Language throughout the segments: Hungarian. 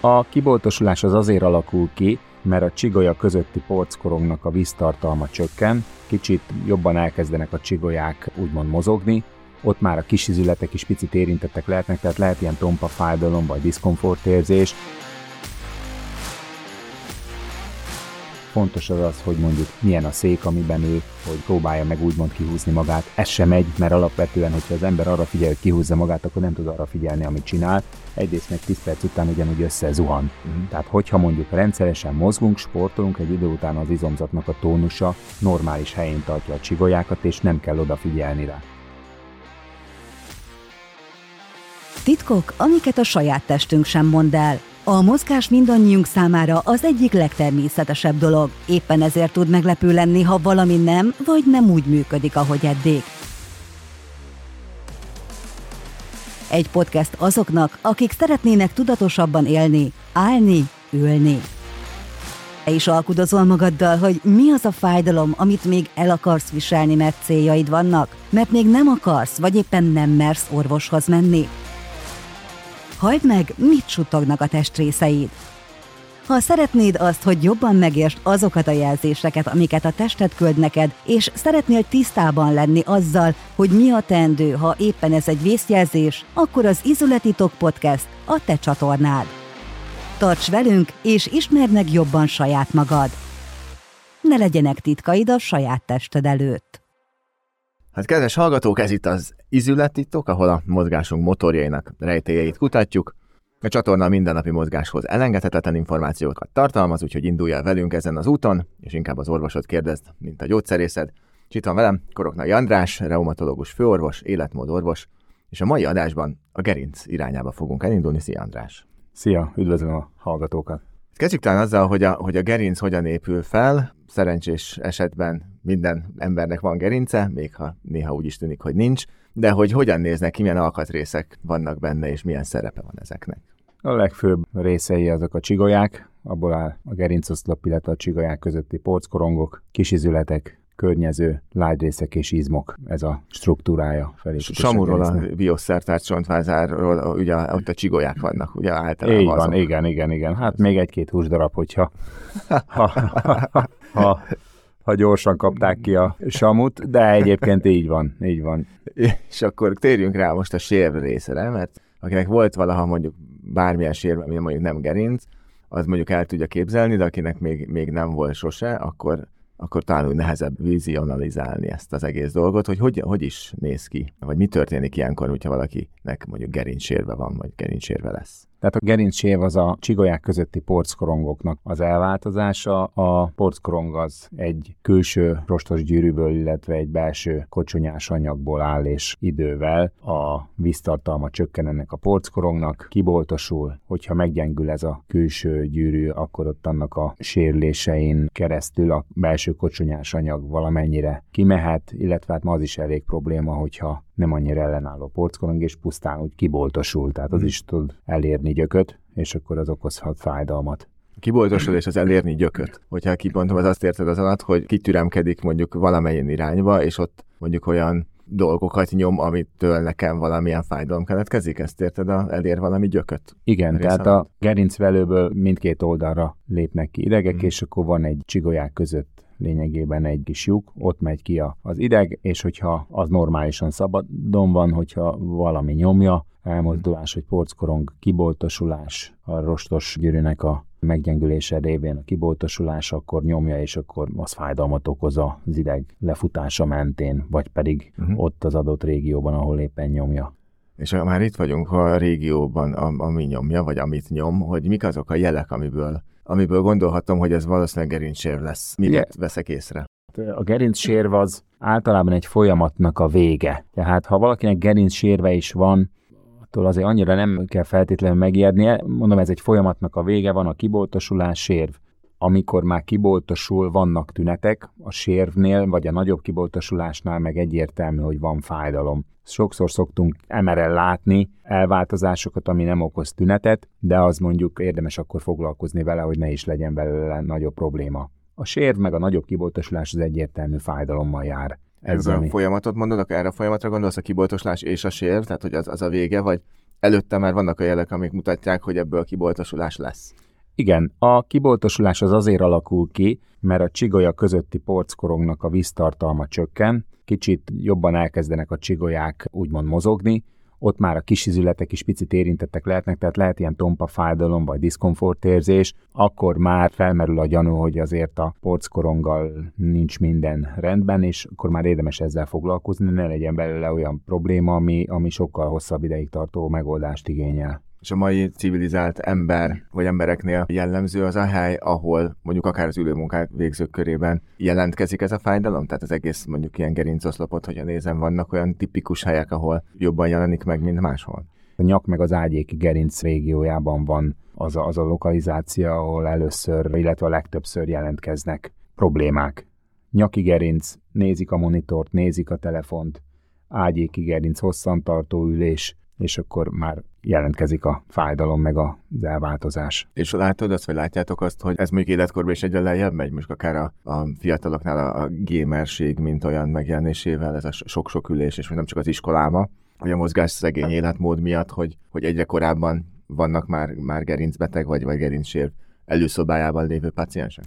A kiboltosulás az azért alakul ki, mert a csigolya közötti porckorongnak a víztartalma csökken, kicsit jobban elkezdenek a csigolyák úgymond mozogni, ott már a kis izületek is picit érintettek lehetnek, tehát lehet ilyen tompa fájdalom vagy diszkomfortérzés, fontos az az, hogy mondjuk milyen a szék, amiben ő, hogy próbálja meg úgymond kihúzni magát. Ez sem megy, mert alapvetően, hogyha az ember arra figyel, hogy kihúzza magát, akkor nem tud arra figyelni, amit csinál. Egyrészt meg 10 perc után ugyanúgy összezuhan. Uh-huh. Tehát, hogyha mondjuk rendszeresen mozgunk, sportolunk, egy idő után az izomzatnak a tónusa normális helyén tartja a csigolyákat, és nem kell odafigyelni rá. Titkok, amiket a saját testünk sem mond el. A mozgás mindannyiunk számára az egyik legtermészetesebb dolog, éppen ezért tud meglepő lenni, ha valami nem vagy nem úgy működik, ahogy eddig. Egy podcast azoknak, akik szeretnének tudatosabban élni, állni, ülni. Te is alkudozol magaddal, hogy mi az a fájdalom, amit még el akarsz viselni, mert céljaid vannak, mert még nem akarsz, vagy éppen nem mersz orvoshoz menni. Hagyd meg, mit suttognak a testrészeid. Ha szeretnéd azt, hogy jobban megértsd azokat a jelzéseket, amiket a tested küld neked, és szeretnél tisztában lenni azzal, hogy mi a teendő, ha éppen ez egy vészjelzés, akkor az Izoletitok Podcast a te csatornád. Tarts velünk, és ismerd meg jobban saját magad. Ne legyenek titkaid a saját tested előtt. Hát kedves hallgatók, ez itt az Izületitok, ahol a mozgásunk motorjainak rejtélyeit kutatjuk. A csatorna mindennapi mozgáshoz elengedhetetlen információkat tartalmaz, úgyhogy indulj el velünk ezen az úton, és inkább az orvosod kérdezd, mint a gyógyszerészed. És itt van velem Koroknai András, reumatológus főorvos, életmódorvos, és a mai adásban a gerinc irányába fogunk elindulni. Szia András! Szia, üdvözlöm a hallgatókat! Kezdjük talán azzal, hogy a, hogy a gerinc hogyan épül fel. Szerencsés esetben minden embernek van gerince, még ha néha úgy is tűnik, hogy nincs, de hogy hogyan néznek ki, milyen alkatrészek vannak benne, és milyen szerepe van ezeknek. A legfőbb részei azok a csigolyák, abból áll a gerincoszlop, illetve a csigolyák közötti porckorongok, kisizületek, környező lágyrészek és izmok. Ez a struktúrája felé. Samurról a bioszertárt csontvázáról, ugye ott a csigolyák vannak, ugye általában. Így van, azok. igen, igen, igen. Hát még egy-két húsdarab, hogyha ha, ha, ha, ha gyorsan kapták ki a samut, de egyébként így van, így van. És akkor térjünk rá most a sér részre, mert akinek volt valaha mondjuk bármilyen sér, ami mondjuk nem gerinc, az mondjuk el tudja képzelni, de akinek még, még nem volt sose, akkor akkor talán úgy nehezebb vizionalizálni ezt az egész dolgot, hogy, hogy hogy is néz ki, vagy mi történik ilyenkor, hogyha valakinek mondjuk gerincsérve van, vagy gerincsérve lesz. Tehát a gerincsév az a csigolyák közötti porckorongoknak az elváltozása. A porckorong az egy külső rostos gyűrűből, illetve egy belső kocsonyás anyagból áll, és idővel. A víztartalma csökken ennek a porckorongnak, kiboltosul, hogyha meggyengül ez a külső gyűrű, akkor ott annak a sérülésein keresztül a belső kocsonyás anyag valamennyire kimehet, illetve hát ma az is elég probléma, hogyha nem annyira ellenálló porckorong, és pusztán úgy kiboltosul, tehát az hmm. is tud elérni gyököt, és akkor az okozhat fájdalmat. A kiboltosodás az elérni gyököt. Hogyha kibontom, az azt érted az alatt, hogy kitüremkedik mondjuk valamelyen irányba, és ott mondjuk olyan dolgokat nyom, amitől nekem valamilyen fájdalom keletkezik, ezt érted, a, elér valami gyököt? Igen, Részem. tehát a gerincvelőből mindkét oldalra lépnek ki idegek, mm. és akkor van egy csigolyák között lényegében egy kis lyuk, ott megy ki az ideg, és hogyha az normálisan szabadon van, hogyha valami nyomja, elmozdulás, hogy porckorong, kiboltosulás, a rostos gyűrűnek a meggyengülése révén a kiboltosulás, akkor nyomja, és akkor az fájdalmat okoz az ideg lefutása mentén, vagy pedig uh-huh. ott az adott régióban, ahol éppen nyomja. És már itt vagyunk a régióban, ami nyomja, vagy amit nyom, hogy mik azok a jelek, amiből amiből gondolhatom, hogy ez valószínűleg gerincsér lesz. Mit yeah. veszek észre? A gerincsérv az általában egy folyamatnak a vége. Tehát ha valakinek gerincsérve is van, attól azért annyira nem kell feltétlenül megijednie. Mondom, ez egy folyamatnak a vége, van a kiboltosulás, sérv. Amikor már kiboltosul, vannak tünetek, a sérvnél vagy a nagyobb kiboltosulásnál meg egyértelmű, hogy van fájdalom. Sokszor szoktunk emerel látni elváltozásokat, ami nem okoz tünetet, de az mondjuk érdemes akkor foglalkozni vele, hogy ne is legyen belőle nagyobb probléma. A sérv meg a nagyobb kiboltosulás az egyértelmű fájdalommal jár. Ez a folyamatot mondod, akkor erre a folyamatra gondolsz, a kiboltoslás és a sérv, tehát hogy az, az a vége, vagy előtte már vannak a jelek, amik mutatják, hogy ebből kiboltosulás lesz. Igen, a kiboltosulás az azért alakul ki, mert a csigolya közötti porckorongnak a víztartalma csökken, kicsit jobban elkezdenek a csigolyák úgymond mozogni, ott már a kisizületek is picit érintettek lehetnek, tehát lehet ilyen tompa fájdalom vagy diszkomfortérzés, akkor már felmerül a gyanú, hogy azért a porckoronggal nincs minden rendben, és akkor már érdemes ezzel foglalkozni, ne legyen belőle olyan probléma, ami, ami sokkal hosszabb ideig tartó megoldást igényel és a mai civilizált ember vagy embereknél jellemző az a hely, ahol mondjuk akár az ülőmunkát végzők körében jelentkezik ez a fájdalom? Tehát az egész mondjuk ilyen gerincoszlopot, hogyha nézem, vannak olyan tipikus helyek, ahol jobban jelenik meg, mint máshol? A nyak meg az ágyéki gerinc régiójában van az a, az a lokalizáció, ahol először, illetve a legtöbbször jelentkeznek problémák. Nyaki gerinc, nézik a monitort, nézik a telefont, ágyéki gerinc, hosszantartó ülés, és akkor már jelentkezik a fájdalom, meg az elváltozás. És látod azt, vagy látjátok azt, hogy ez még életkorban is egyre lejjebb megy, most akár a, a fiataloknál a, a gamerség, mint olyan megjelenésével, ez a sok-sok ülés, és nem csak az iskolába, hogy a mozgás szegény életmód miatt, hogy, hogy egyre korábban vannak már, már gerincbeteg, vagy, vagy gerincsérv előszobájában lévő paciensek?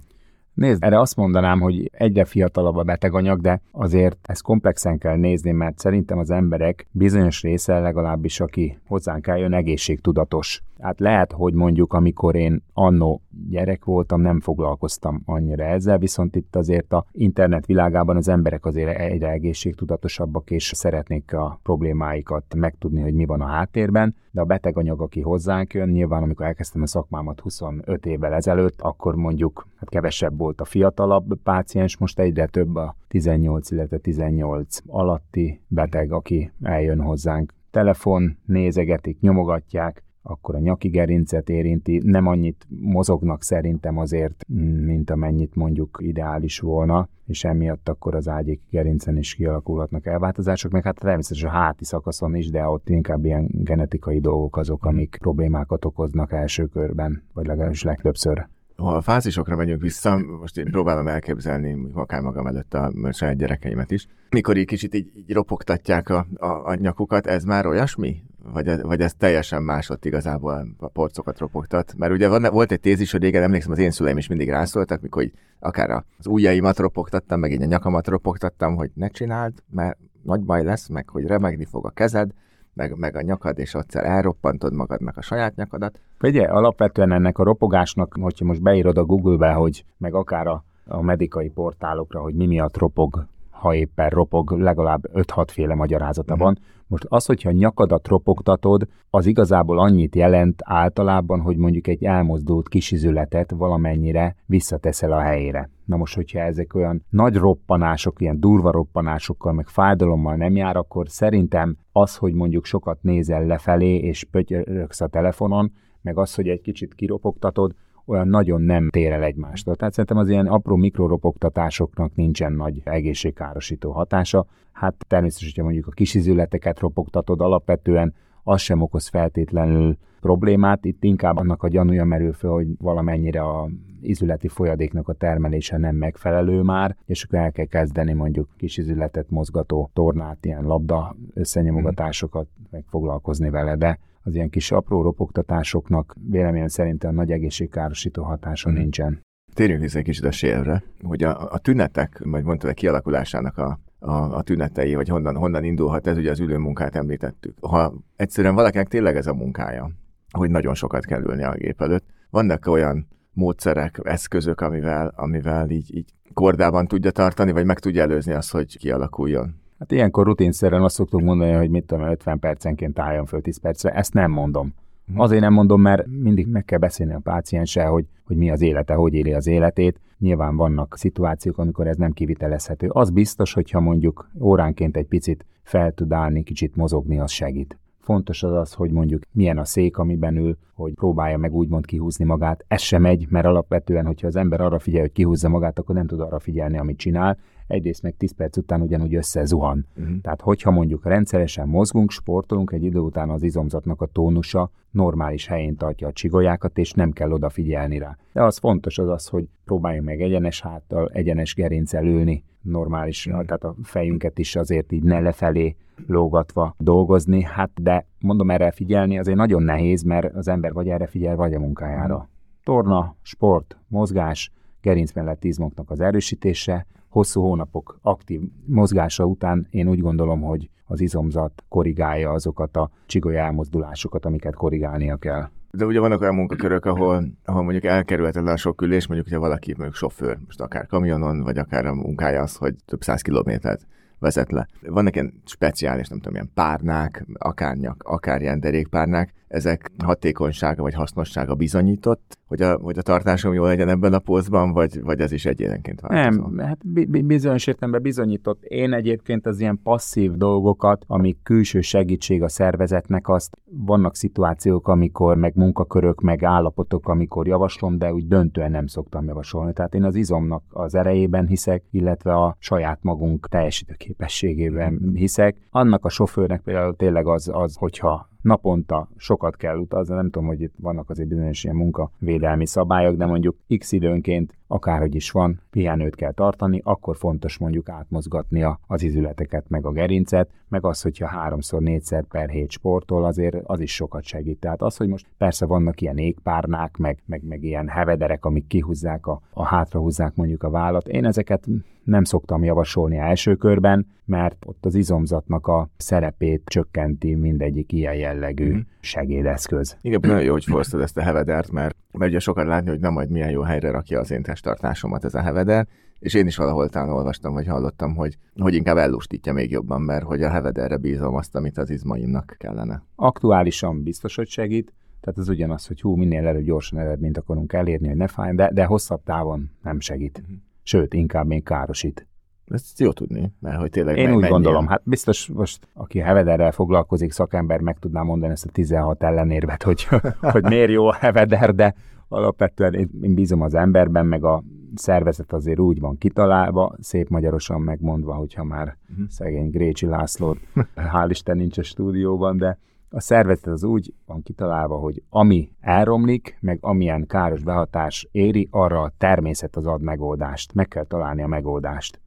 Nézd, erre azt mondanám, hogy egyre fiatalabb a beteganyag, de azért ezt komplexen kell nézni, mert szerintem az emberek bizonyos része legalábbis, aki hozzánk eljön, egészségtudatos. Hát lehet, hogy mondjuk, amikor én annó gyerek voltam, nem foglalkoztam annyira ezzel, viszont itt azért a internet világában az emberek azért egyre egészségtudatosabbak, és szeretnék a problémáikat megtudni, hogy mi van a háttérben, de a beteganyag, aki hozzánk jön, nyilván amikor elkezdtem a szakmámat 25 évvel ezelőtt, akkor mondjuk hát kevesebb volt a fiatalabb páciens, most egyre több a 18, illetve 18 alatti beteg, aki eljön hozzánk. Telefon, nézegetik, nyomogatják, akkor a nyaki gerincet érinti, nem annyit mozognak szerintem azért, mint amennyit mondjuk ideális volna, és emiatt akkor az ágyék gerincen is kialakulhatnak elváltozások, meg hát természetesen a háti szakaszon is, de ott inkább ilyen genetikai dolgok azok, amik problémákat okoznak első körben, vagy legalábbis legtöbbször. Ha a fázisokra megyünk vissza, most én próbálom elképzelni, akár magam előtt a saját gyerekeimet is, mikor így kicsit így, így ropogtatják a, a, a nyakukat, ez már olyasmi? Vagy, vagy ez teljesen másott igazából a porcokat ropogtat? Mert ugye van, volt egy tézis, hogy régen emlékszem, az én szüleim is mindig rászóltak, mikor így akár az ujjaimat ropogtattam, meg így a nyakamat ropogtattam, hogy ne csináld, mert nagy baj lesz, meg hogy remegni fog a kezed, meg, meg a nyakad, és ott elroppantod magadnak a saját nyakadat. Ugye, alapvetően ennek a ropogásnak, hogyha most beírod a Google-be, hogy meg akár a, a medikai portálokra, hogy mi miatt ropog, ha éppen ropog, legalább 5-6 féle magyarázata uh-huh. van. Most az, hogyha nyakadat ropogtatod, az igazából annyit jelent általában, hogy mondjuk egy elmozdult kisizületet valamennyire visszateszel a helyére. Na most, hogyha ezek olyan nagy roppanások, ilyen durva roppanásokkal, meg fájdalommal nem jár, akkor szerintem az, hogy mondjuk sokat nézel lefelé és pötyöröksz a telefonon, meg az, hogy egy kicsit kiropogtatod, olyan nagyon nem tér el egymástól. Tehát szerintem az ilyen apró mikroropogtatásoknak nincsen nagy egészségkárosító hatása. Hát természetesen, hogyha mondjuk a kisizületeket ropogtatod alapvetően, az sem okoz feltétlenül problémát. Itt inkább annak a gyanúja merül fel, hogy valamennyire a izületi folyadéknak a termelése nem megfelelő már, és akkor el kell kezdeni mondjuk kis izületet mozgató tornát, ilyen labda összenyomogatásokat, meg foglalkozni vele, de az ilyen kis apró ropogtatásoknak véleményem szerint a nagy egészségkárosító hatása mm. nincsen. Térjünk vissza egy kicsit a sérre, hogy a, a tünetek, vagy mondtad a kialakulásának a, a, a tünetei, vagy honnan, honnan indulhat ez, ugye az ülőmunkát említettük. Ha egyszerűen valakinek tényleg ez a munkája, hogy nagyon sokat kell ülni a gép előtt, vannak olyan módszerek, eszközök, amivel, amivel így, így kordában tudja tartani, vagy meg tudja előzni azt, hogy kialakuljon? Hát ilyenkor rutinszerűen azt szoktuk mondani, hogy mit tudom, 50 percenként álljon föl 10 percre. Ezt nem mondom. Mhm. Azért nem mondom, mert mindig meg kell beszélni a pácienssel, hogy, hogy mi az élete, hogy éli az életét. Nyilván vannak szituációk, amikor ez nem kivitelezhető. Az biztos, hogyha mondjuk óránként egy picit fel tud állni, kicsit mozogni, az segít. Fontos az az, hogy mondjuk milyen a szék, amiben ül, hogy próbálja meg úgymond kihúzni magát. Ez sem megy, mert alapvetően, hogyha az ember arra figyel, hogy kihúzza magát, akkor nem tud arra figyelni, amit csinál. Egyrészt meg 10 perc után ugyanúgy összezuhan. Uh-huh. Tehát hogyha mondjuk rendszeresen mozgunk, sportolunk, egy idő után az izomzatnak a tónusa normális helyén tartja a csigolyákat, és nem kell odafigyelni rá. De az fontos az az, hogy próbáljunk meg egyenes háttal, egyenes gerincsel ülni, normális, uh-huh. tehát a fejünket is azért így ne lefelé lógatva dolgozni, hát de mondom erre figyelni azért nagyon nehéz, mert az ember vagy erre figyel, vagy a munkájára. Uh-huh. Torna, sport, mozgás, gerinc mellett izmoknak az erősítése, hosszú hónapok aktív mozgása után én úgy gondolom, hogy az izomzat korrigálja azokat a csigoly elmozdulásokat, amiket korrigálnia kell. De ugye vannak olyan munkakörök, ahol, ahol mondjuk elkerülhetetlen sok ülés, mondjuk, hogyha valaki mondjuk sofőr, most akár kamionon, vagy akár a munkája az, hogy több száz kilométert vezet le. Vannak ilyen speciális, nem tudom, ilyen párnák, akár nyak, akár ilyen derékpárnák, ezek hatékonysága vagy hasznossága bizonyított, hogy a, hogy a tartásom jól legyen ebben a pózban, vagy, vagy ez is egyénenként változó? Nem, hát bizonyos értelemben bizonyított. Én egyébként az ilyen passzív dolgokat, amik külső segítség a szervezetnek, azt vannak szituációk, amikor meg munkakörök, meg állapotok, amikor javaslom, de úgy döntően nem szoktam javasolni. Tehát én az izomnak az erejében hiszek, illetve a saját magunk teljesítő képességében hiszek. Annak a sofőrnek például tényleg az, az hogyha naponta sokat kell utazni, nem tudom, hogy itt vannak azért bizonyos ilyen munkavédelmi szabályok, de mondjuk x időnként akárhogy is van, pihenőt kell tartani, akkor fontos mondjuk átmozgatnia az izületeket, meg a gerincet, meg az, hogyha háromszor, négyszer per hét sportol, azért az is sokat segít. Tehát az, hogy most persze vannak ilyen égpárnák, meg, meg, meg ilyen hevederek, amik kihúzzák, a, a hátrahúzzák mondjuk a vállat. Én ezeket nem szoktam javasolni első körben, mert ott az izomzatnak a szerepét csökkenti mindegyik ilyen jellegű mm. segédeszköz. Igen, nagyon jó, hogy forsztad ezt a hevedert, mert, mert ugye sokan látni, hogy nem majd milyen jó helyre rakja az én testtartásomat ez a heveder, és én is valahol talán olvastam, vagy hallottam, hogy, hogy inkább ellustítja még jobban, mert hogy a hevederre bízom azt, amit az izmaimnak kellene. Aktuálisan biztos, hogy segít, tehát ez ugyanaz, hogy hú, minél előbb gyorsan eredményt akarunk elérni, hogy ne fáj, de, de hosszabb távon nem segít. Uh-huh. Sőt, inkább még károsít. Ezt jó tudni, mert hogy tényleg Én úgy gondolom, hát biztos most, aki Hevederrel foglalkozik, szakember meg tudná mondani ezt a 16 ellenérvet, hogy, hogy miért jó a Heveder, de alapvetően én, én bízom az emberben, meg a szervezet azért úgy van kitalálva, szép magyarosan megmondva, hogyha már uh-huh. szegény Grécsi László, hál' Isten nincs a stúdióban, de a szervezet az úgy van kitalálva, hogy ami elromlik, meg amilyen káros behatás éri, arra a természet az ad megoldást. Meg kell találni a megoldást.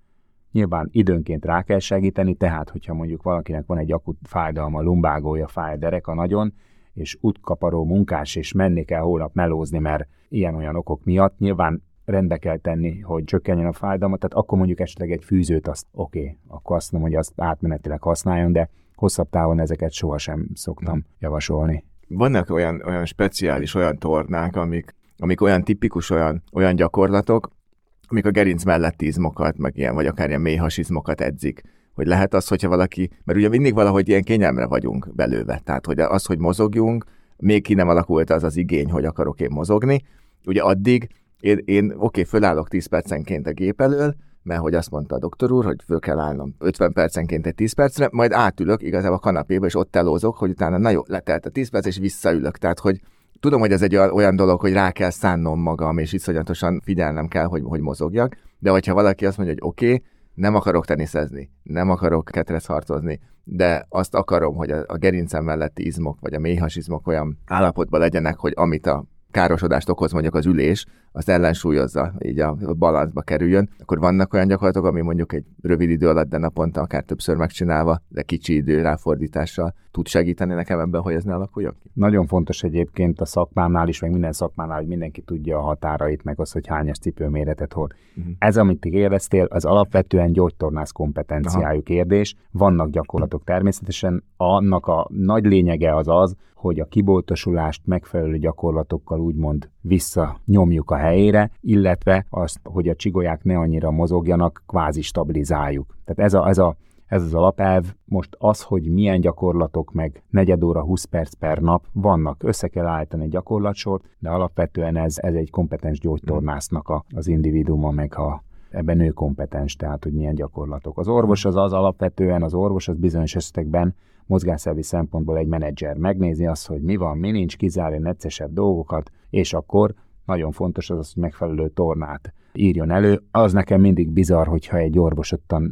Nyilván időnként rá kell segíteni, tehát hogyha mondjuk valakinek van egy akut fájdalma, lumbágója, fáj dereka nagyon, és útkaparó munkás, és menni kell hónap melózni, mert ilyen-olyan okok miatt, nyilván rendbe kell tenni, hogy csökkenjen a fájdalma, tehát akkor mondjuk esetleg egy fűzőt, azt oké, okay, akkor azt mondom, hogy azt átmenetileg használjon, de hosszabb távon ezeket sohasem szoktam javasolni. Vannak olyan, olyan speciális, olyan tornák, amik, amik olyan tipikus, olyan, olyan gyakorlatok, amik a gerinc melletti izmokat, meg ilyen, vagy akár ilyen méhasizmokat edzik. Hogy lehet az, hogyha valaki, mert ugye mindig valahogy ilyen kényelmre vagyunk belőve, tehát hogy az, hogy mozogjunk, még ki nem alakult az az igény, hogy akarok én mozogni, ugye addig én, én oké, okay, fölállok 10 percenként a gép elől, mert hogy azt mondta a doktor úr, hogy föl kell állnom 50 percenként egy 10 percre, majd átülök igazából a kanapéba, és ott telózok, hogy utána na jó, letelt a 10 perc, és visszaülök. Tehát, hogy tudom, hogy ez egy olyan dolog, hogy rá kell szánnom magam, és iszonyatosan figyelnem kell, hogy, hogy mozogjak, de hogyha valaki azt mondja, hogy oké, okay, nem akarok teniszezni, nem akarok ketrezharcozni, de azt akarom, hogy a, a gerincem melletti izmok, vagy a méhasizmok olyan állapotban legyenek, hogy amit a károsodást okoz mondjuk az ülés, azt ellensúlyozza, így a balanszba kerüljön, akkor vannak olyan gyakorlatok, ami mondjuk egy rövid idő alatt, de naponta akár többször megcsinálva, de kicsi idő ráfordítással tud segíteni nekem ebben, hogy ez ne alakuljon ki? Nagyon fontos egyébként a szakmámnál is, meg minden szakmánál, hogy mindenki tudja a határait, meg az, hogy hányas cipőméretet hord. Uh-huh. Ez, amit ti éreztél, az alapvetően gyógytornász kompetenciájú Aha. kérdés. Vannak gyakorlatok természetesen. Annak a nagy lényege az az, hogy a kiboltosulást megfelelő gyakorlatokkal úgymond visszanyomjuk a helyére, illetve azt, hogy a csigolyák ne annyira mozogjanak, kvázi stabilizáljuk. Tehát ez, a, ez, a, ez az alapelv. Most az, hogy milyen gyakorlatok meg negyed óra 20 perc per nap vannak, össze kell állítani egy gyakorlatsort, de alapvetően ez, ez egy kompetens gyógytornásznak a, az individuuma, meg ha ebben ő kompetens, tehát hogy milyen gyakorlatok. Az orvos az az alapvetően, az orvos az bizonyos esetekben mozgásszervi szempontból egy menedzser megnézi azt, hogy mi van, mi nincs, kizárja neccesebb dolgokat, és akkor nagyon fontos az, hogy megfelelő tornát írjon elő. Az nekem mindig bizarr, hogyha egy orvos ottan,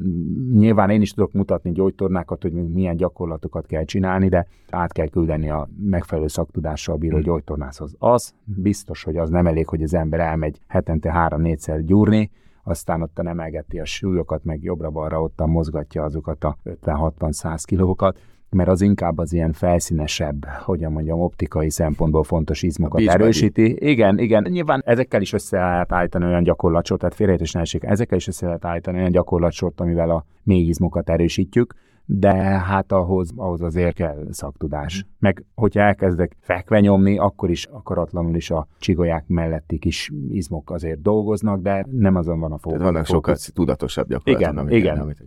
nyilván én is tudok mutatni gyógytornákat, hogy milyen gyakorlatokat kell csinálni, de át kell küldeni a megfelelő szaktudással bíró hmm. gyógytornászhoz. Az biztos, hogy az nem elég, hogy az ember elmegy hetente három-négyszer gyúrni, aztán ott nem emelgeti a súlyokat, meg jobbra-balra ottan mozgatja azokat a 50-60-100 kilókat, mert az inkább az ilyen felszínesebb, hogyan mondjam, optikai szempontból fontos izmokat erősíti. Igen, igen, nyilván ezekkel is össze lehet állítani olyan gyakorlatsort, tehát félrejtésnelség, ezekkel is össze lehet állítani olyan gyakorlatsort, amivel a mély izmokat erősítjük, de hát ahhoz, ahhoz azért kell szaktudás. Meg hogyha elkezdek fekve nyomni, akkor is akaratlanul is a csigolyák melletti kis izmok azért dolgoznak, de nem azon van a fókusz. Tehát vannak sokkal tudatosabb gyakorlatok, igen, amit, igen. amit a.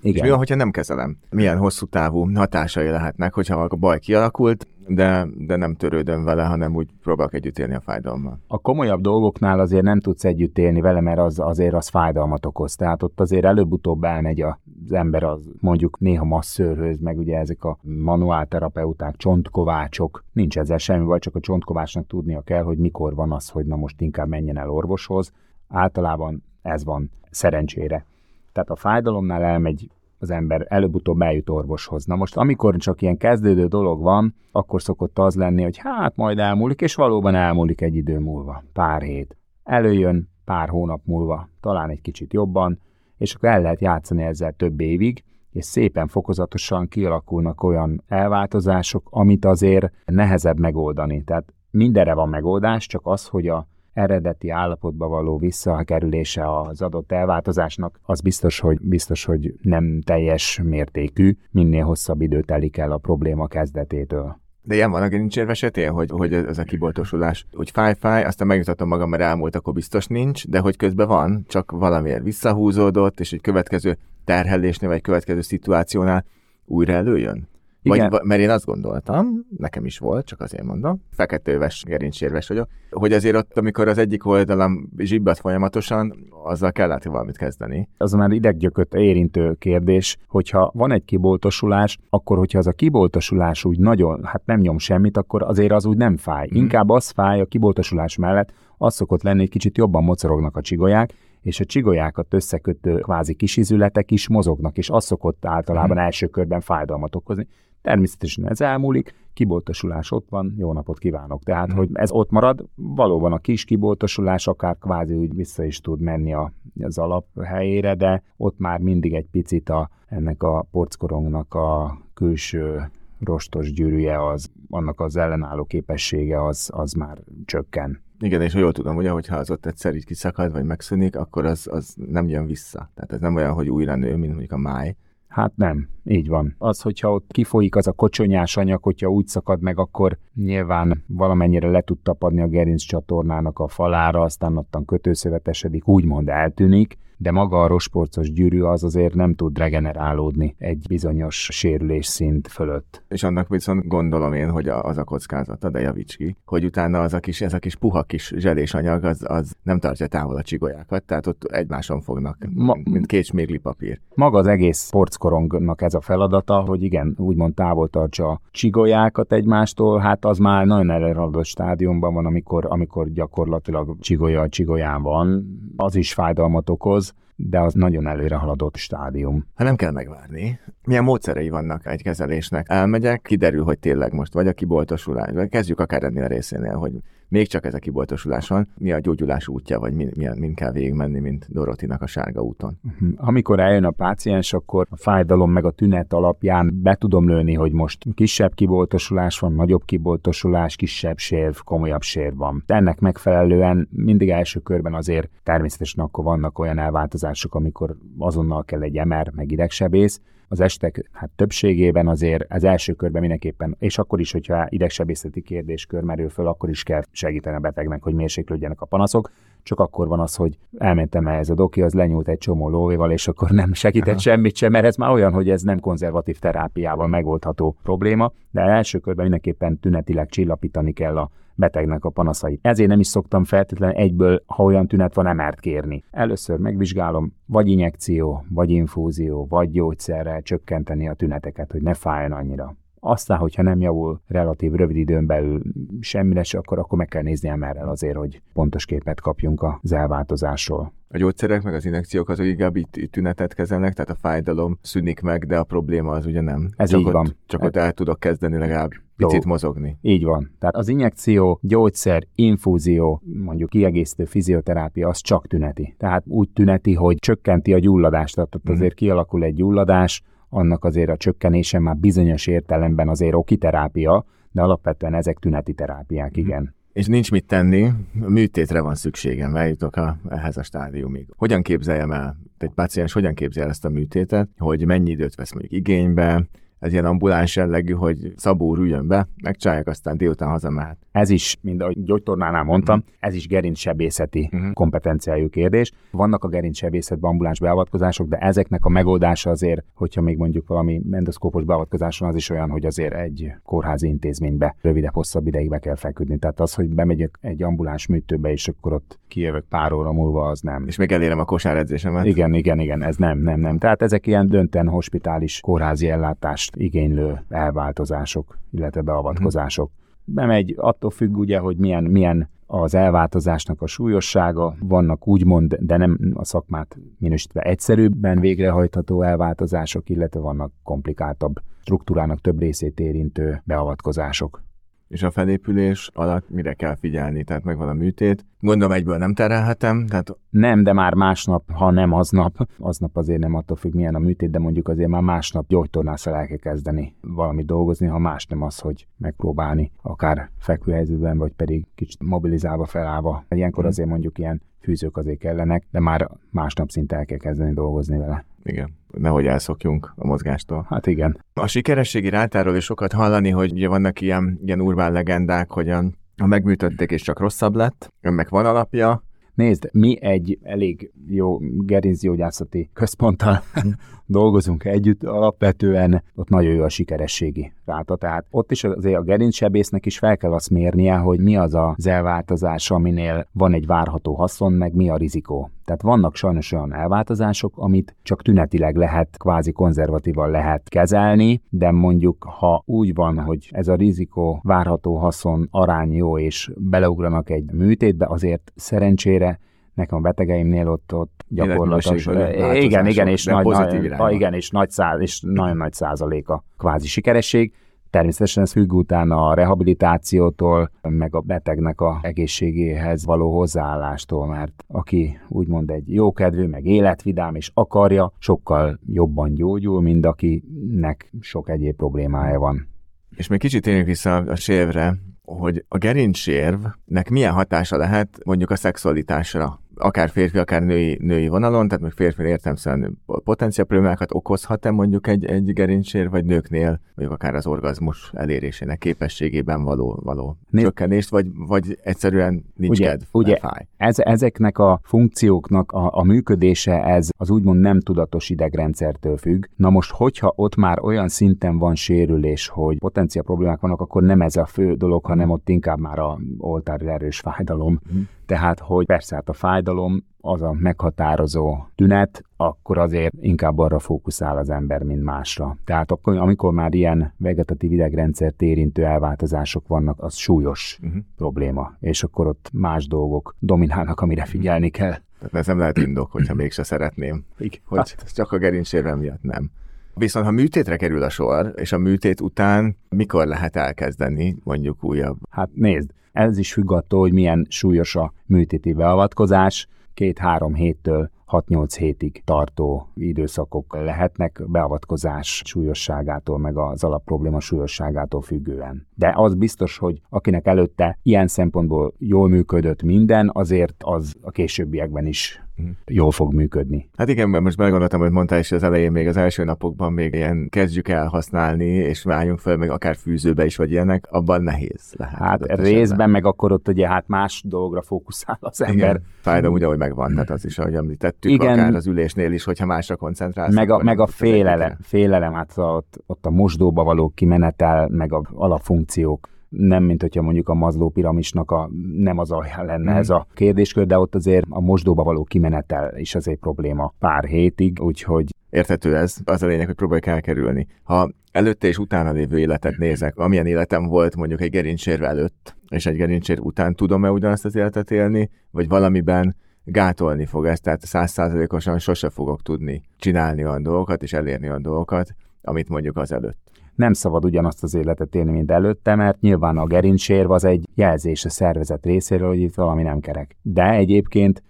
Igen. És mi van, hogyha nem kezelem? Milyen hosszú távú hatásai lehetnek, hogyha a baj kialakult, de, de nem törődöm vele, hanem úgy próbálok együtt élni a fájdalommal. A komolyabb dolgoknál azért nem tudsz együtt élni vele, mert az azért az fájdalmat okoz. Tehát ott azért előbb-utóbb elmegy az ember az mondjuk néha masszőrhöz, meg ugye ezek a manuálterapeuták, csontkovácsok. Nincs ezzel semmi vagy, csak a csontkovácsnak tudnia kell, hogy mikor van az, hogy na most inkább menjen el orvoshoz. Általában ez van szerencsére. Tehát a fájdalomnál elmegy az ember előbb-utóbb eljut orvoshoz. Na most, amikor csak ilyen kezdődő dolog van, akkor szokott az lenni, hogy hát majd elmúlik, és valóban elmúlik egy idő múlva, pár hét. Előjön pár hónap múlva, talán egy kicsit jobban, és akkor el lehet játszani ezzel több évig, és szépen fokozatosan kialakulnak olyan elváltozások, amit azért nehezebb megoldani. Tehát mindenre van megoldás, csak az, hogy a eredeti állapotba való visszakerülése az adott elváltozásnak, az biztos, hogy, biztos, hogy nem teljes mértékű, minél hosszabb idő telik el a probléma kezdetétől. De ilyen van, aki nincs érvesetél, hogy, hogy ez a kiboltosulás, hogy fáj-fáj, aztán megmutatom magam, mert elmúlt, akkor biztos nincs, de hogy közben van, csak valamiért visszahúzódott, és egy következő terhelésnél, vagy következő szituációnál újra előjön? Igen. Vagy, mert én azt gondoltam, nekem is volt, csak azért mondom, feketőves, gerincsérves vagyok, hogy azért ott, amikor az egyik oldalam zsibbat folyamatosan, azzal kellett valamit kezdeni. Az már ideggyököt érintő kérdés, hogyha van egy kiboltosulás, akkor hogyha az a kiboltosulás úgy nagyon, hát nem nyom semmit, akkor azért az úgy nem fáj. Hmm. Inkább az fáj a kiboltosulás mellett, az szokott lenni, hogy kicsit jobban mocorognak a csigolyák, és a csigolyákat összekötő kvázi kisizületek is mozognak, és az szokott általában hmm. első körben fájdalmat okozni. Természetesen ez elmúlik, kiboltosulás ott van, jó napot kívánok. Tehát, hogy ez ott marad, valóban a kis kiboltosulás akár kvázi úgy vissza is tud menni a, az alaphelyére, de ott már mindig egy picit a, ennek a porckorongnak a külső rostos gyűrűje, az, annak az ellenálló képessége az, az már csökken. Igen, és jól tudom, ugye, hogyha az ott egyszer így kiszakad, vagy megszűnik, akkor az, az nem jön vissza. Tehát ez nem olyan, hogy újra nő, mint mondjuk a máj, Hát nem, így van. Az, hogyha ott kifolyik az a kocsonyás anyag, hogyha úgy szakad meg, akkor nyilván valamennyire le tud tapadni a gerinc csatornának a falára, aztán ottan kötőszövetesedik, úgymond eltűnik, de maga a rosporcos gyűrű az azért nem tud regenerálódni egy bizonyos sérülés szint fölött. És annak viszont gondolom én, hogy az a kockázata, de javíts ki, hogy utána az a kis, ez a kis puha kis zselés anyag, az, az nem tartja távol a csigolyákat, tehát ott egymáson fognak, Ma, mint két smérli papír. Maga az egész porckorongnak ez a feladata, hogy igen, úgymond távol tartsa a csigolyákat egymástól, hát az már nagyon elragadott stádiumban van, amikor, amikor gyakorlatilag csigolya a csigolyán van, az is fájdalmat okoz, de az nagyon előre haladott stádium. Ha nem kell megvárni, milyen módszerei vannak egy kezelésnek? Elmegyek, kiderül, hogy tényleg most vagy a kiboltosulás, vagy kezdjük akár ennél a részénél, hogy még csak ez a kiboltosulás van, mi a gyógyulás útja, vagy min, milyen, min kell végigmenni, mint Dorotinak a sárga úton. Mhm. Amikor eljön a páciens, akkor a fájdalom meg a tünet alapján be tudom lőni, hogy most kisebb kiboltosulás van, nagyobb kiboltosulás, kisebb sérv, komolyabb sérv van. Ennek megfelelően mindig első körben azért természetesen akkor vannak olyan elváltozások, amikor azonnal kell egy emer, meg idegsebész, az estek hát többségében azért az első körben mindenképpen, és akkor is, hogyha idegsebészeti kérdéskör merül föl, akkor is kell segíteni a betegnek, hogy mérséklődjenek a panaszok, csak akkor van az, hogy elmentem ehhez a doki, az lenyúlt egy csomó lóvéval, és akkor nem segített Aha. semmit sem, mert ez már olyan, hogy ez nem konzervatív terápiával megoldható probléma, de első körben mindenképpen tünetileg csillapítani kell a betegnek a panaszait. Ezért nem is szoktam feltétlenül egyből, ha olyan tünet van, emert kérni. Először megvizsgálom, vagy injekció, vagy infúzió, vagy gyógyszerrel csökkenteni a tüneteket, hogy ne fájjon annyira Aztán, hogyha nem javul relatív rövid időn belül semmire se, akkor, akkor meg kell nézni emerrel azért, hogy pontos képet kapjunk az elváltozásról. A gyógyszerek meg az injekciók azok inkább itt, itt tünetet kezelnek, tehát a fájdalom szűnik meg, de a probléma az ugye nem. Ez csak így ott, van. Csak ott el tudok kezdeni legalább picit mozogni. Így van. Tehát az injekció, gyógyszer, infúzió, mondjuk kiegészítő fizioterápia, az csak tüneti. Tehát úgy tüneti, hogy csökkenti a gyulladást, tehát Mhm. azért kialakul egy gyulladás, annak azért a csökkenése már bizonyos értelemben azért okiterápia, de alapvetően ezek tüneti terápiák, Mhm. igen. És nincs mit tenni, műtétre van szükségem, eljutok a, ehhez a stádiumig. Hogyan képzeljem el, egy páciens hogyan képzel el ezt a műtétet, hogy mennyi időt vesz mondjuk igénybe, ez ilyen ambuláns jellegű, hogy Szabó úr üljön be, megcsinálják, aztán délután hazamehet. Ez is, mint ahogy gyógytornánál mondtam, ez is gerincsebészeti Mhm. kompetenciájú kérdés. Vannak a gerincsebészetben ambuláns beavatkozások, de ezeknek a megoldása azért, hogyha még mondjuk valami endoszkópos beavatkozáson az is olyan, hogy azért egy kórházi intézménybe rövidebb, hosszabb ideig be kell feküdni. Tehát az, hogy bemegyek egy ambuláns műtőbe, és akkor ott kijövök pár óra múlva, az nem. És még elérem a kosáredzésemet. Igen, igen, igen, ez nem, nem, nem. Tehát ezek ilyen dönten hospitális kórházi ellátást igénylő elváltozások, illetve beavatkozások. Bemegy, attól függ ugye, hogy milyen, milyen az elváltozásnak a súlyossága, vannak úgymond, de nem a szakmát minősítve egyszerűbben végrehajtható elváltozások, illetve vannak komplikáltabb struktúrának több részét érintő beavatkozások. És a felépülés alatt mire kell figyelni? Tehát megvan a műtét. Gondolom egyből nem terelhetem, tehát Nem, de már másnap, ha nem aznap, aznap azért nem attól függ, milyen a műtét, de mondjuk azért már másnap gyógytornásszal el kell kezdeni valamit dolgozni, ha más nem az, hogy megpróbálni, akár fekvőhelyzetben, vagy pedig kicsit mobilizálva, felállva. Ilyenkor Mhm. azért mondjuk ilyen fűzők azért kellenek, de már másnap szinte el kell kezdeni dolgozni vele. Igen, nehogy elszokjunk a mozgástól. Hát igen. A sikerességi rátáról is sokat hallani, hogy ugye vannak ilyen, ilyen urbán legendák, hogy a, a megműtötték és csak rosszabb lett, önnek van alapja, Nézd, mi egy elég jó gerincgyógyászati központtal dolgozunk együtt, alapvetően ott nagyon jó a sikerességi ráta. Tehát ott is azért a gerincsebésznek is fel kell azt mérnie, hogy mi az az elváltozás, aminél van egy várható haszon, meg mi a rizikó. Tehát vannak sajnos olyan elváltozások, amit csak tünetileg lehet, kvázi konzervatívan lehet kezelni, de mondjuk ha úgy van, hogy ez a rizikó várható haszon arány jó, és beleugranak egy műtétbe, azért szerencsére nekem a betegeimnél ott, ott gyakorlatilag... Igen, igen, és nagy, pozitív nagy, igen, és nagy, száz, és nagyon nagy százaléka kvázi sikeresség. Természetesen ez függ utána a rehabilitációtól, meg a betegnek a egészségéhez való hozzáállástól, mert aki úgymond egy jókedvű, meg életvidám, és akarja, sokkal jobban gyógyul, mint akinek sok egyéb problémája van. És még kicsit térjünk vissza a sérvre, hogy a gerincsérvnek milyen hatása lehet mondjuk a szexualitásra, akár férfi, akár női, női vonalon, tehát még férfi értelmszerűen potenciál problémákat okozhat-e mondjuk egy, egy gerincsér, vagy nőknél, mondjuk akár az orgazmus elérésének képességében való, való Nézd- csökkenést, vagy, vagy egyszerűen nincs Ugye- kedv, ugye- fáj. Ez, ezeknek a funkcióknak a, a működése, ez az úgymond nem tudatos idegrendszertől függ. Na most, hogyha ott már olyan szinten van sérülés, hogy potenciál problémák vannak, akkor nem ez a fő dolog, hanem ott inkább már a oltári erős fájdalom. Mhm. Tehát, hogy persze hát a fájdalom az a meghatározó tünet, akkor azért inkább arra fókuszál az ember, mint másra. Tehát akkor, amikor már ilyen vegetatív idegrendszert érintő elváltozások vannak, az súlyos Uh-huh. probléma, és akkor ott más dolgok dominálnak, amire figyelni kell. Tehát ez nem lehet indok, hogyha mégse szeretném. Igen. hogy hát. csak a gerincsérvem miatt nem. Viszont ha műtétre kerül a sor, és a műtét után mikor lehet elkezdeni mondjuk újabb? Hát nézd, ez is függ attól, hogy milyen súlyos a műtéti beavatkozás. Két-három héttől 6-8 hétig tartó időszakok lehetnek beavatkozás súlyosságától, meg az alapprobléma súlyosságától függően. De az biztos, hogy akinek előtte ilyen szempontból jól működött minden, azért az a későbbiekben is. Jól fog működni. Hát igen, mert most belegondoltam, hogy mondtál is az elején, még az első napokban még ilyen kezdjük el használni, és váljunk fel, még akár fűzőbe is, vagy ilyenek, abban nehéz lehet. Hát esetben. részben, meg akkor ott ugye hát más dolgra fókuszál az ember. Igen, fájdalom ugye, hogy megvan, tehát az is, ahogy említettük, Igen. Akár az ülésnél is, hogyha másra koncentrálsz. meg a, meg a félelem, félelem, hát ott, ott a mosdóba való kimenetel, meg a alapfunkciók nem mint hogyha mondjuk a mazló piramisnak a, nem az alján lenne mm. ez a kérdéskör, de ott azért a mosdóba való kimenetel is azért probléma pár hétig, úgyhogy Érthető ez, az a lényeg, hogy próbáljuk elkerülni. Ha előtte és utána lévő életet nézek, amilyen életem volt mondjuk egy gerincsérve előtt, és egy gerincsér után tudom-e ugyanazt az életet élni, vagy valamiben gátolni fog ezt, tehát százszázalékosan sose fogok tudni csinálni olyan dolgokat és elérni olyan dolgokat, amit mondjuk az előtt. Nem szabad ugyanazt az életet élni, mint előtte, mert nyilván a gerincsérv az egy jelzés a szervezet részéről, hogy itt valami nem kerek. De egyébként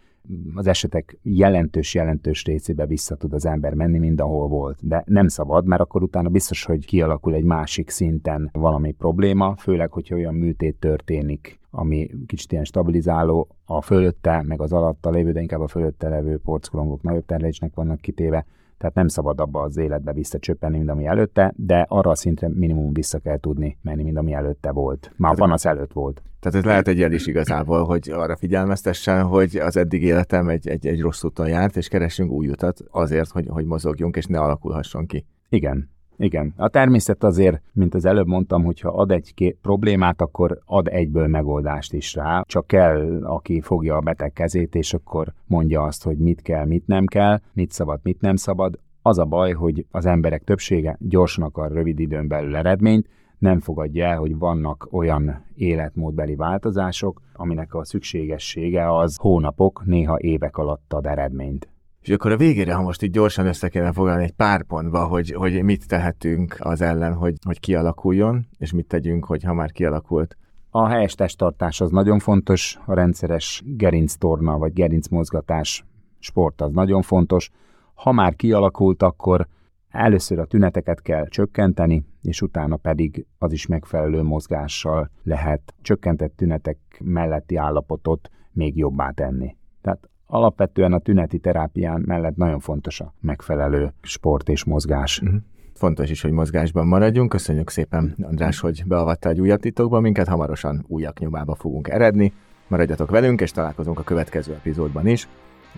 az esetek jelentős-jelentős részébe vissza tud az ember menni, mind ahol volt. De nem szabad, mert akkor utána biztos, hogy kialakul egy másik szinten valami probléma, főleg, hogyha olyan műtét történik, ami kicsit ilyen stabilizáló, a fölötte, meg az alatta lévő, de inkább a fölötte levő porckolongok nagyobb terhelésnek vannak kitéve, tehát nem szabad abba az életbe visszacsöppenni, mint ami előtte, de arra a szintre minimum vissza kell tudni menni, mint ami előtte volt. Már van az előtt volt. Tehát ez lehet egy jel is igazából, hogy arra figyelmeztessen, hogy az eddig életem egy, egy, egy rossz úton járt, és keressünk új utat azért, hogy, hogy mozogjunk, és ne alakulhasson ki. Igen, igen. A természet azért, mint az előbb mondtam, hogyha ad egy problémát, akkor ad egyből megoldást is rá. Csak kell, aki fogja a beteg kezét, és akkor mondja azt, hogy mit kell, mit nem kell, mit szabad, mit nem szabad. Az a baj, hogy az emberek többsége gyorsan akar rövid időn belül eredményt, nem fogadja el, hogy vannak olyan életmódbeli változások, aminek a szükségessége az hónapok, néha évek alatt ad eredményt. És akkor a végére, ha most így gyorsan össze kéne foglalni egy pár pontba, hogy, hogy mit tehetünk az ellen, hogy, hogy kialakuljon, és mit tegyünk, hogy ha már kialakult. A helyes testtartás az nagyon fontos, a rendszeres gerinctorna vagy gerincmozgatás sport az nagyon fontos. Ha már kialakult, akkor először a tüneteket kell csökkenteni, és utána pedig az is megfelelő mozgással lehet csökkentett tünetek melletti állapotot még jobbá tenni. Tehát alapvetően a tüneti terápián mellett nagyon fontos a megfelelő sport és mozgás. Uh-huh. Fontos is, hogy mozgásban maradjunk. Köszönjük szépen, András, hogy beavattál egy újabb titokba minket. Hamarosan újak nyomába fogunk eredni. Maradjatok velünk, és találkozunk a következő epizódban is.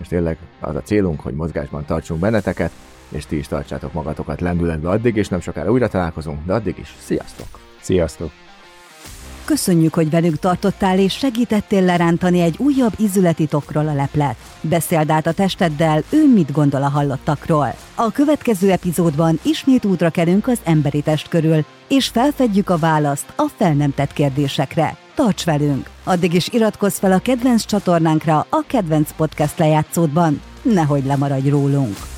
És tényleg az a célunk, hogy mozgásban tartsunk benneteket, és ti is tartsátok magatokat lendületbe addig, és nem sokára újra találkozunk, de addig is sziasztok! Sziasztok! Köszönjük, hogy velünk tartottál és segítettél lerántani egy újabb ízületitokról a leplet. Beszéld át a testeddel, ő mit gondol a hallottakról. A következő epizódban ismét útra kerünk az emberi test körül, és felfedjük a választ a fel nem tett kérdésekre. Tarts velünk! Addig is iratkozz fel a kedvenc csatornánkra a kedvenc podcast lejátszódban, nehogy lemaradj rólunk!